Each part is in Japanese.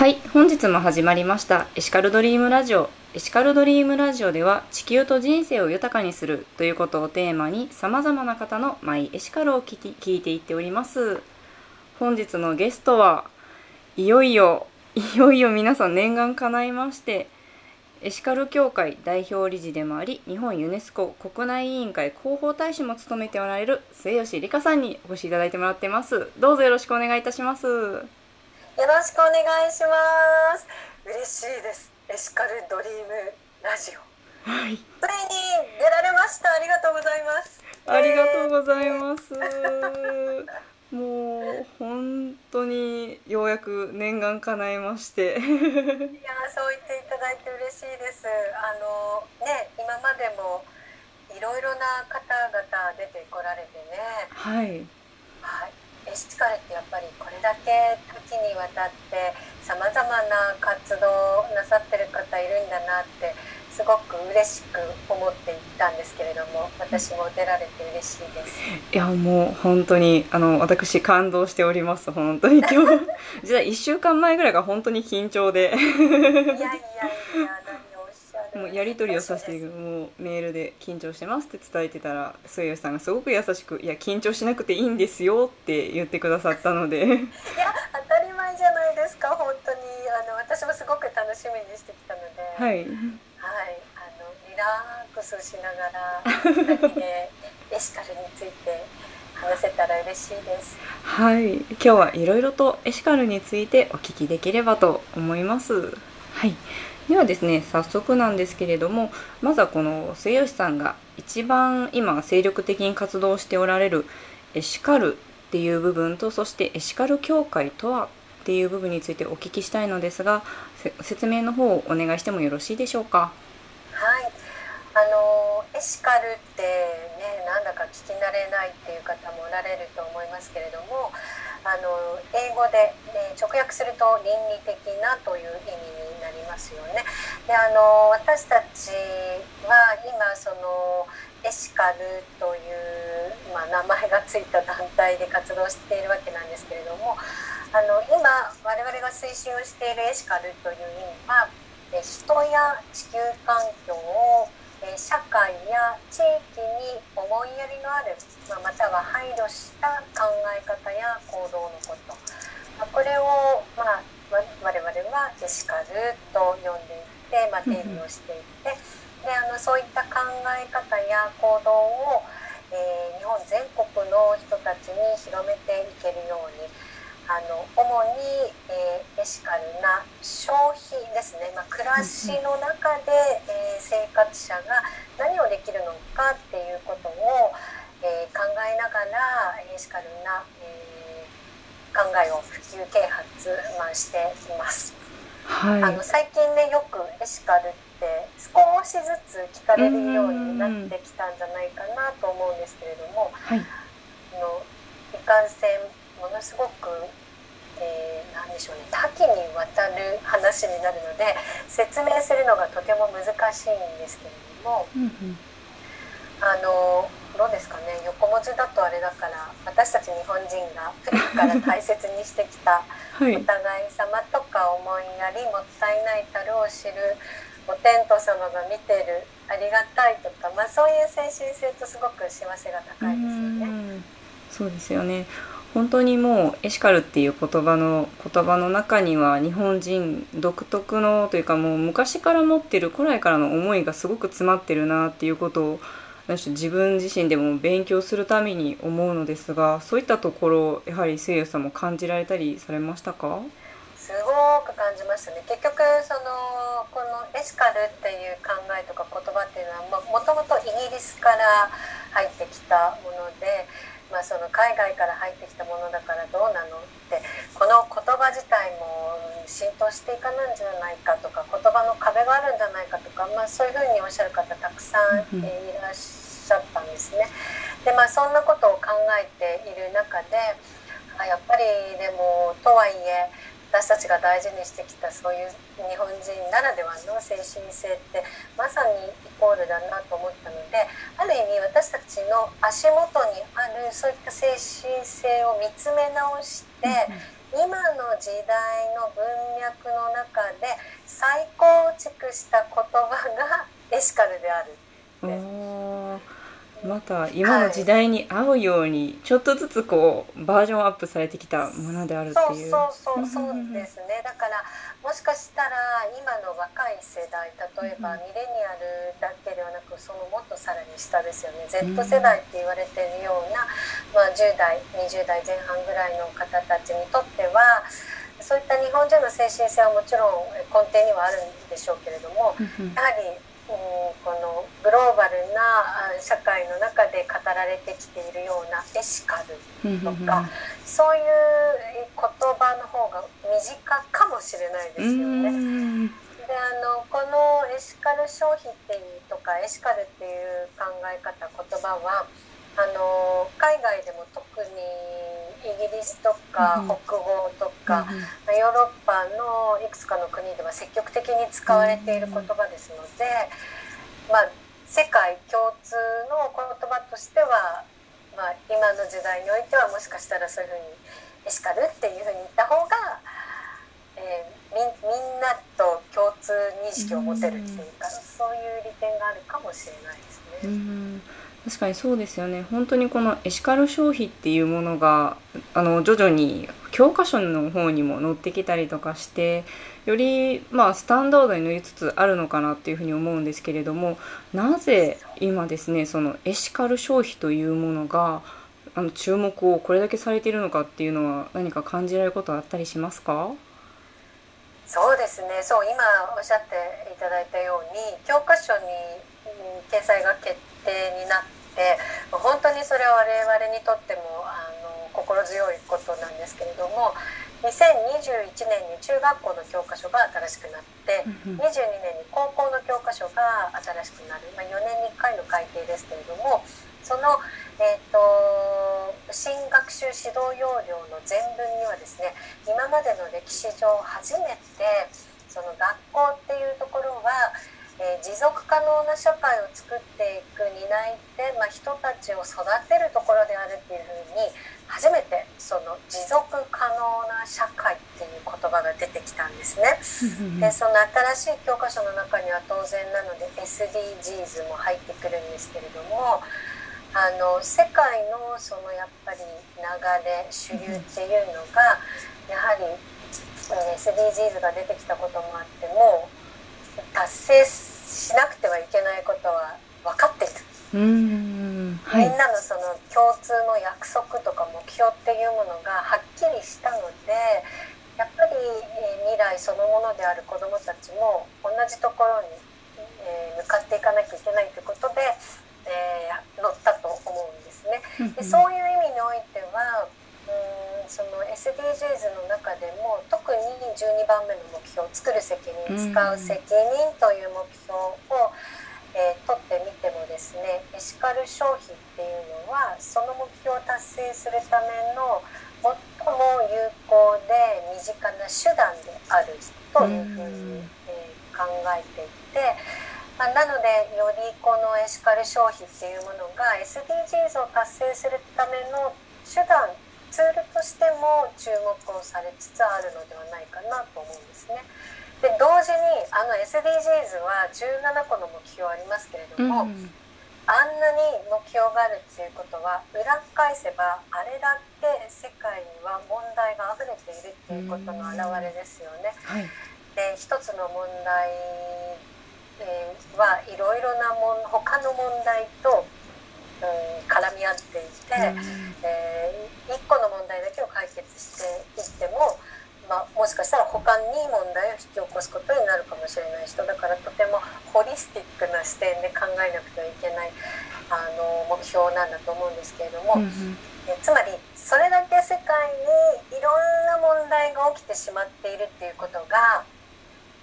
はい本日も始まりましたエシカルドリームラジオ。エシカルドリームラジオでは地球と人生を豊かにするということをテーマにさまざまな方のマイエシカルを聞いていっております。本日のゲストはいよいよいよいよ皆さん念願叶いましてエシカル協会代表理事でもあり日本ユネスコ国内委員会広報大使も務めておられる末吉理香さんにお越しいただいてもらってます。どうぞよろしくお願いいたします。よろしくお願いします。嬉しいです。エシカルドリームラジオ。はい。ついに出られました。ありがとうございます。ありがとうございます。もう本当にようやく念願叶えまして。いやそう言っていただいて嬉しいです。あのね今までもいろいろな方々出てこられてね。はい。はいってやっぱりこれだけ多岐にわたってさまざまな活動をなさってる方いるんだなってすごく嬉しく思っていたんですけれども私も出られて嬉しいです。いやもう本当にあの私感動しております本当に今日 実は1週間前ぐらいが本当に緊張でいやいやいややり取りをさせてもうメールで緊張してますって伝えてたら末吉さんがすごく優しく「いや緊張しなくていいんですよ」って言ってくださったので。いや当たり前じゃないですか本当に。あの私もすごく楽しみにしてきたので、はい、はい。あのリラックスしながら2人でエシカルについて話せたら嬉しいです。はい、今日はいろいろとエシカルについてお聞きできればと思います。はい、ではですね、早速なんですけれども、まずはこの末吉さんが一番今精力的に活動しておられるエシカルっていう部分と、そしてエシカル協会とはっていう部分についてお聞きしたいのですが、説明の方をお願いしてもよろしいでしょうか？はい、あのエシカルってねなんだか聞き慣れないっていう方もおられると思いますけれどもあの英語で、ね、直訳すると倫理的なという意味にますよね。であの私たちは今そのエシカルという、まあ、名前がついた団体で活動しているわけなんですけれどもあの今我々が推進をしているエシカルという意味は人や地球環境を社会や地域に思いやりのある、ま、または配慮した考え方や行動のこと、これを、まあ、我々はエシカルと呼んでいって、まあ、定義をしていってであのそういった考え方や行動を、えー日本全国の人たちに広めていけるようにあの主に、えーエシカルな消費ですね、まあ、暮らしの中で、えー生活者が何をできるのかっていうことを、えー考えながらエシカルな、えー考えを普及啓発、まあ、しています。はい。あの最近ねよくエシカルって少しずつ聞かれるようになってきたんじゃないかなと思うんですけれども、はい。あのいかんせんものすごく、えー、なんでしょうね多岐にわたる話になるので説明するのがとても難しいんですけれどもうんうんあのどうですかね横文字だとあれだから私たち日本人が古くから大切にしてきたはいお。互い様とか思いやりもったいないたるを知るお天道様が見てるありがたいとか、まあ、そういう精神性とすごく幸せが高いですよね。うんそうですよね本当にもうエシカルっていう言葉の言葉の中には日本人独特のというかもう昔から持ってる古来からの思いがすごく詰まってるなっていうことを自分自身でも勉強するために思うのですがそういったところやはりせいやさんも感じられたりされましたか？すごく感じましたね。結局そのこのエシカルっていう考えとか言葉っていうのはもともとイギリスから入ってきたもので、まあ、その海外から入ってきたものだからどうなのってこの言葉自体も浸透していかないんじゃないかとか言葉の壁があるんじゃないかとか、まあ、そういうふうにおっしゃる方たくさんうんうんえーいらっしゃったんですね。でまあそんなことを考えている中であやっぱりでもとはいえ私たちが大事にしてきたそういう日本人ならではの精神性ってまさにイコールだなと思ったのである意味私たちの足元にあるそういった精神性を見つめ直して、今の時代の文脈の中で再構築した言葉がエシカルであるって。また今の時代に合うようにちょっとずつこうバージョンアップされてきたものであるっていう。そうそうそうそうですね。だからもしかしたら今の若い世代例えばミレニアルだけではなくそのもっとさらに下ですよね。Z 世代って言われてるような、まあ、10代20代前半ぐらいの方たちにとってはそういった日本人の精神性はもちろん根底にはあるんでしょうけれどもやはりこのグローバルな社会の中で語られてきているようなエシカルとかそういう言葉の方が身近かもしれないですよね。であのこのエシカル消費っていうとかエシカルっていう考え方言葉はあの海外でも特にイギリスとか北欧とか、うん、ヨーロッパのいくつかの国では積極的に使われている言葉ですので、まあ、世界共通の言葉としては、まあ、今の時代においてはもしかしたらそういうふうにエシカルっていうふうに言った方が、えー、みみんなと共通認識を持てるっていうか、うん、そういう利点があるかもしれないですね。うん確かにそうですよね。本当にこのエシカル消費っていうものがあの徐々に教科書の方にも載ってきたりとかしてよりまあスタンダードに乗りつつあるのかなっていうふうに思うんですけれどもなぜ今ですねそのエシカル消費というものがあの注目をこれだけされているのかっていうのは何か感じられることはあったりしますか？そうですね。そう今おっしゃっていただいたように教科書に掲載が決定になって本当にそれは我々にとってもあの心強いことなんですけれども2021年に中学校の教科書が新しくなって22年に高校の教科書が新しくなる、まあ、4年に1回の改定ですけれどもその、えーと、新学習指導要領の全文にはですね今までの歴史上初めてその学校っていうところはえー、持続可能な社会を作っていく担い手、まあ、人たちを育てるところであるっていうふうに初めてその持続可能な社会っていう言葉が出てきたんですね。でその新しい教科書の中には当然なので SDGs も入ってくるんですけれどもあの世界のそのやっぱり流れ主流っていうのがやはり SDGs が出てきたこともあっても達成しなくてはいけないことは分かっている。うんはい、みんなのその共通の約束とか目標っていうものがはっきりしたのでやっぱり未来そのものである子どもたちも同じところに、え向かっていかなきゃいけないということで、えー、乗ったと思うんですね。でそういう意味においてはうんその SDGs の中でも特に12番目の目標「作る責任使う責任」という目標を、えー、取ってみてもですねエシカル消費っていうのはその目標を達成するための最も有効で身近な手段であるというふうに、えー、考えていて。まあ、なのでよりこのエシカル消費っていうものが SDGs を達成するための手段ツールとしても注目をされつつあるのではないかなと思うんですね。で同時にあの SDGs は17個の目標ありますけれども、うん、あんなに目標があるっていうことは裏返せばあれだけ世界には問題が溢れているっていうことの表れですよね。はい、で一つの問題、えー、はいろいろなもん他の問題とうん、絡み合っていて、うん、えー、1個の問題だけを解決していっても、まあ、もしかしたら他に問題を引き起こすことになるかもしれない人だからとてもホリスティックな視点で考えなくてはいけないあの目標なんだと思うんですけれども、うん、えつまりそれだけ世界にいろんな問題が起きてしまっているっていうことが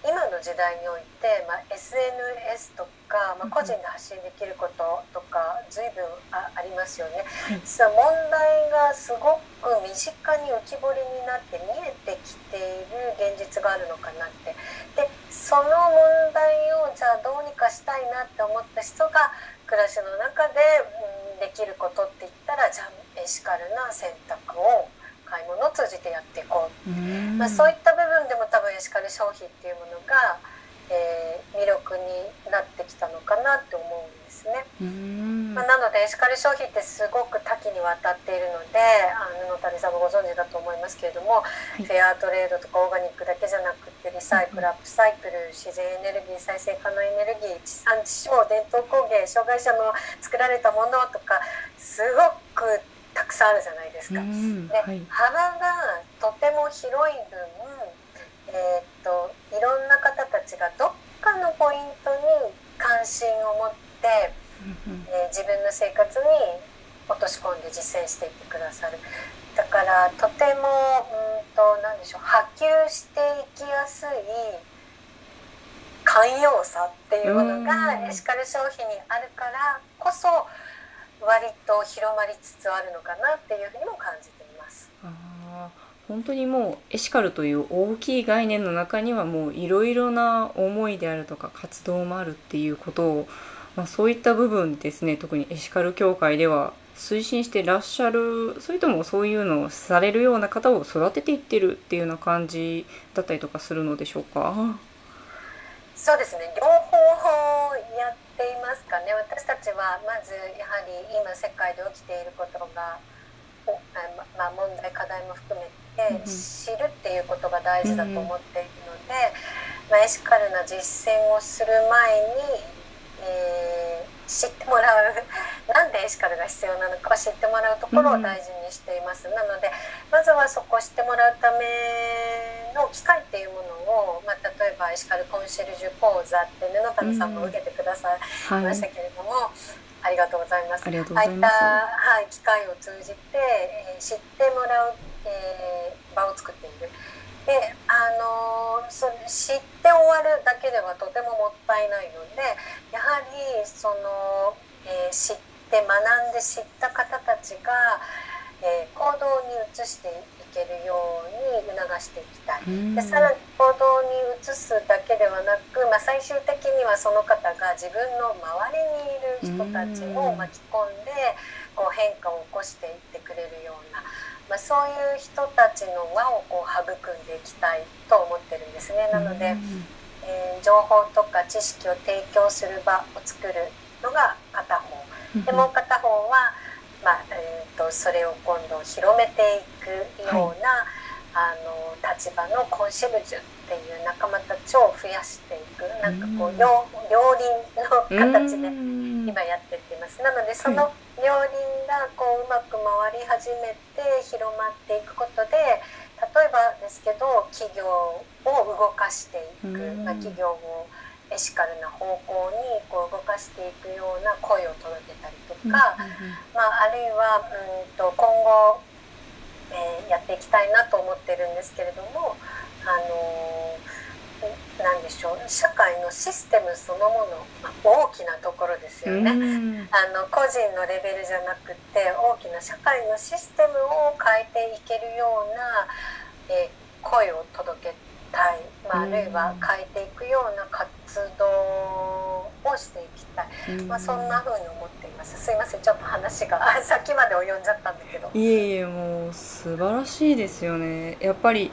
今の時代において、まあ、SNS とか、まあ、個人で発信できることとか随分あありますよね。実は問題がすごく身近に浮き彫りになって見えてきている現実があるのかなって。でその問題をじゃあどうにかしたいなって思った人が暮らしの中で、うん、できることって言ったらじゃあエシカルな選択を買い物を通じてやっていこう。まあ、そういった部分でも多分エシカル消費っていうものがえー、魅力になってきたのかなって思うんですね。まあ、なのでエシカル消費ってすごく多岐にわたっているのであの野谷さんもご存知だと思いますけれども、はい、フェアトレードとかオーガニックだけじゃなくてリサイクル、アップサイクル自然エネルギー再生可能エネルギー地産地消伝統工芸障害者の作られたものとかすごくたくさんあるじゃないですか。で、はい、幅がとても広い分えー、っといろんな方たちがどっかのポイントに関心を持って、えー、自分の生活に落とし込んで実践していってくださる。だからとてもうんと何でしょう波及していきやすい寛容さっていうものがエシカル消費にあるからこそ割と広まりつつあるのかなっていうふうにも感じて。本当にもうエシカルという大きい概念の中にはもういろいろな思いであるとか活動もあるっていうことを、まあ、そういった部分ですね特にエシカル協会では推進してらっしゃるそれともそういうのをされるような方を育てていってるっていうような感じだったりとかするのでしょうか？そうですね。両方やっていますかね。私たちはまずやはり今世界で起きていることがまあ、問題課題も含めて知るっていうことが大事だと思っているので、まあ、エシカルな実践をする前に、えー、知ってもらうなんでエシカルが必要なのか知ってもらうところを大事にしています、なのでまずはそこを知ってもらうための機会っていうものを、まあ、例えばエシカルコンシェルジュ講座って布谷さんも受けてくださいましたけれども、はいありがとうございます。ありがとうございます。はい、機会を通じて、えー、知ってもらう、えー、場を作っている。で、あのー、そ知って終わるだけではとてももったいないので、やはりその、えー、知って学んで知った方たちが、えー、行動に移してけるように促していきたい。でさらに行動に移すだけではなく、まあ、最終的にはその方が自分の周りにいる人たちも巻き込んでこう変化を起こしていってくれるような、まあ、そういう人たちの輪をこう育んでいきたいと思ってるんですね。なので、えー、情報とか知識を提供する場を作るのが片方。でもう片方はまあえーと、それを今度広めていくような、はい、あの立場のコンシェルジュっていう仲間たちを増やしていく。なんかこう両両輪の形で今やってっています。なのでその両輪がこううまく回り始めて広まっていくことで例えばですけど企業を動かしていく、まあ、企業をエシカルな方向にこう動かしていくような声を届けたりとか、まあ、あるいはうんと今後、えー、やっていきたいなと思ってるんですけれども、あのー、なんでしょう社会のシステムそのもの、まあ、大きなところですよね、あの個人のレベルじゃなくて大きな社会のシステムを変えていけるような、えー、声を届けたい、まあ、あるいは変えていくような活動をしていきたい、まあ、そんな風に思っています。すいませんちょっと話がさっきまで及んじゃったんだけど。いえいえもう素晴らしいですよね。やっぱり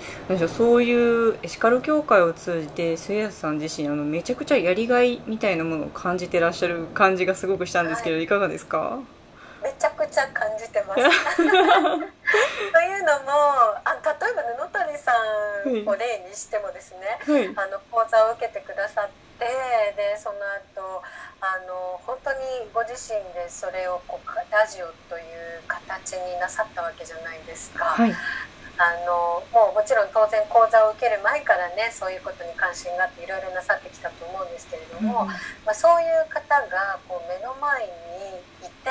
そういうエシカル協会を通じて末安さん自身あのめちゃくちゃやりがいみたいなものを感じてらっしゃる感じがすごくしたんですけど、はい、いかがですか？めちゃくちゃ感じてます。というのもあ例えば布谷さんを例にしてもですね、はい、あの講座を受けてくださってでその後あの本当にご自身でそれをこうラジオという形になさったわけじゃないですか。はいあのもうもちろん当然講座を受ける前からねそういうことに関心があっていろいろなさってきたと思うんですけれども、うん、まあ、そういう方がこう目の前にいて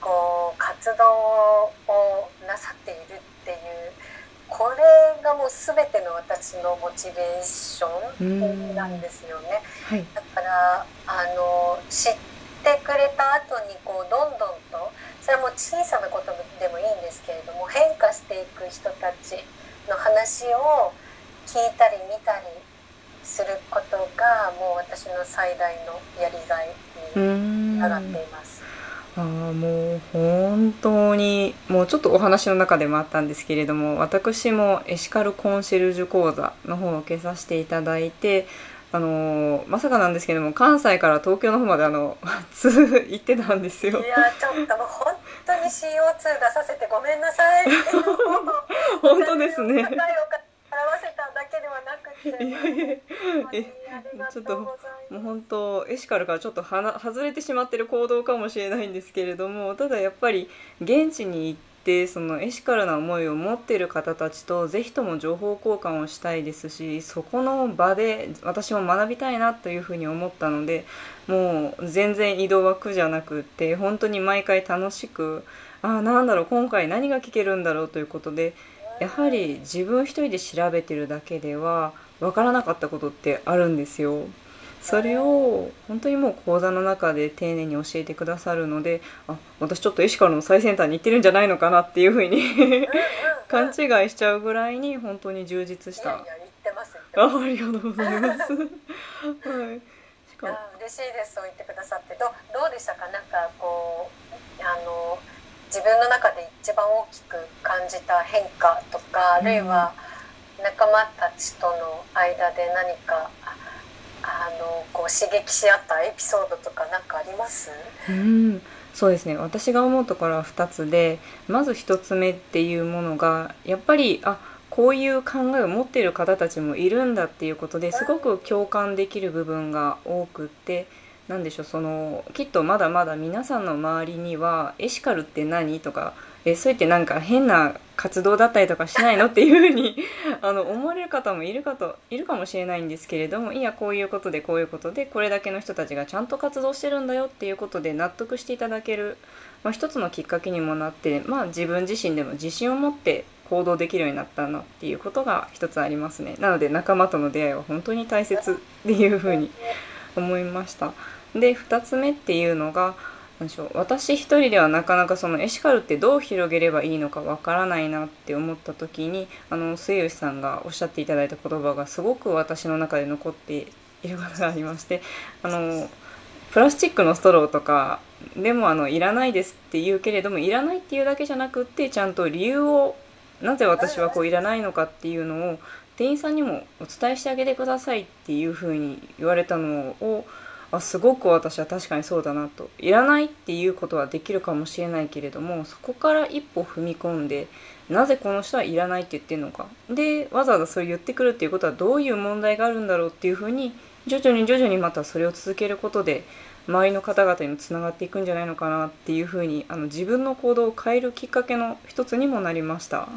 こう活動をなさっているっていうこれががもう全ての私のモチベーションなんですよね。はい、だからあの知ってくれた後にこうどんどんとそれはもう小さなことでもいいんですけれども変化していく人たちの話を聞いたり見たりすることがもう私の最大のやりがいに上がっています。あもう本当にもうちょっとお話の中でもあったんですけれども私もエシカルコンシェルジュ講座の方を受けさせていただいてあのまさかなんですけども関西から東京の方まであの 通行ってたんですよ。いやちょっともう本当に CO2 出させてごめんなさい。本当ですね。表せただけではなくて。いやいやえちょっともう本当エシカルからちょっとはな外れてしまってる行動かもしれないんですけれどもただやっぱり現地に行ってそのエシカルな思いを持っている方たちとぜひとも情報交換をしたいですしそこの場で私も学びたいなというふうに思ったのでもう全然移動は苦じゃなくって本当に毎回楽しくああなんだろう今回何が聞けるんだろうということでやはり自分一人で調べてるだけでは分からなかったことってあるんですよ。それを本当にもう講座の中で丁寧に教えてくださるのであ私ちょっとエシカルの最先端に行ってるんじゃないのかなっていうふうに 勘違いしちゃうぐらいに本当に充実した。あありがとうございます。はい。しか嬉しいですそう言ってくださってどどうでしたか？なんかこうあの自分の中で一番大きく感じた変化とか、あるいは仲間たちとの間で何かあのこう刺激し合ったエピソードとか何かあります？うんそうですね。私が思うところは2つでまず1つ目っていうものがやっぱりあこういう考えを持っている方たちもいるんだっていうことですごく共感できる部分が多くって何でしょうそのきっとまだまだ皆さんの周りにはエシカルって何？とかえそうやってなんか変な活動だったりとかしないのっていうふうに あの思われる方もいるかといるかもしれないんですけれどもいやこういうことでこういうことでこれだけの人たちがちゃんと活動してるんだよっていうことで納得していただける、まあ、一つのきっかけにもなって、まあ、自分自身でも自信を持って行動できるようになったなっていうことが一つありますねなので仲間との出会いは本当に大切っていうふうに思いました。で2つ目っていうのが何でしょう。私一人ではなかなかそのエシカルってどう広げればいいのかわからないなって思った時にあの末吉さんがおっしゃっていただいた言葉がすごく私の中で残っていることがありましてあのプラスチックのストローとかでもあのいらないですって言うけれどもいらないっていうだけじゃなくってちゃんと理由をなぜ私はこういらないのかっていうのを店員さんにもお伝えしてあげてくださいっていうふうに言われたのをあすごく私は確かにそうだなといらないっていうことはできるかもしれないけれどもそこから一歩踏み込んでなぜこの人はいらないって言ってるのかでわざわざそれ言ってくるっていうことはどういう問題があるんだろうっていうふうに徐々に徐々にまたそれを続けることで周りの方々にもつながっていくんじゃないのかなっていうふうにあの自分の行動を変えるきっかけの一つにもなりました。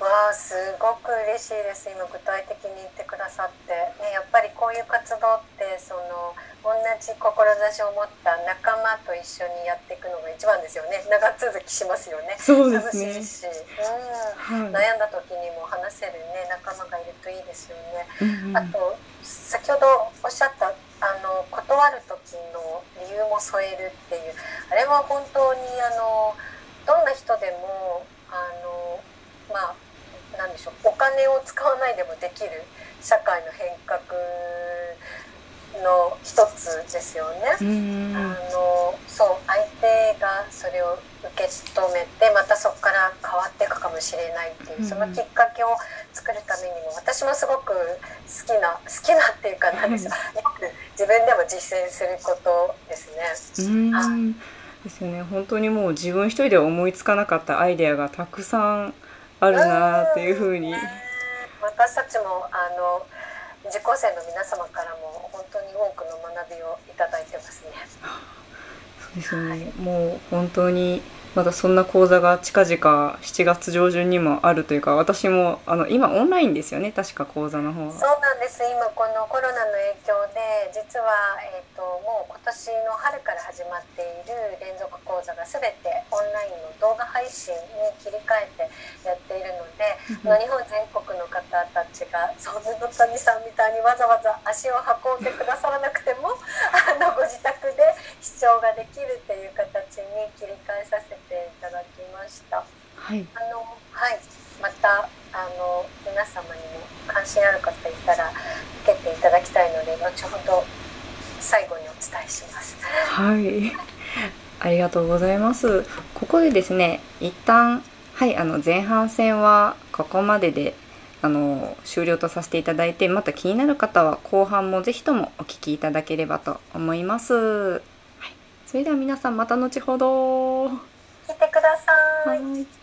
わあすごく嬉しいです。今具体的に言ってくださって、ね、やっぱりこういう活動ってその同じ志を持った仲間と一緒にやっていくのが一番ですよね。長続きしますよね。そうですね。楽しいし、うん、はい、悩んだ時にも話せるね仲間がいるといいですよね、うんうん、あと先ほどおっしゃったあの断る時の理由も添えるっていう。あれは本当にあのどんな人でもしょ？うお金を使わないでもできる社会の変革の一つですよね。あのそう相手がそれを受け止めてまたそこから変わっていくかもしれないっていうそのきっかけを作るためにも私もすごく好きな 好きなっていうか何でしょうよく自分でも実践することですね。ですよね。本当にもう自分一人では思いつかなかったアイデアがたくさんあるなっていうふうに。私たちもあの受講生の皆様からも本当に多くの学びをいただいてますね。そうですね、はい、もう本当にまだそんな講座が近々7月上旬にもあるというか私もあの今オンラインですよね確か講座の方は。そうなんです。今このコロナの影響で実は、えーと、もう今年の春から始まっている連続講座が全てオンラインの動画配信に切り替えてやっているので、日本全国のたちがソズの谷さんみたいにわざわざ足を運んでくださらなくてもあのご自宅で視聴ができるっていう形に切り替えさせていただきました。はい、あのはいまたあの皆様にも関心ある方いたら受けていただきたいので後ほど最後にお伝えします。はいありがとうございます。ここでですね、一旦はいあの前半戦はここまでであの終了とさせていただいてまた気になる方は後半もぜひともお聞きいただければと思います。はい、それでは皆さんまた後ほど。来てください。はい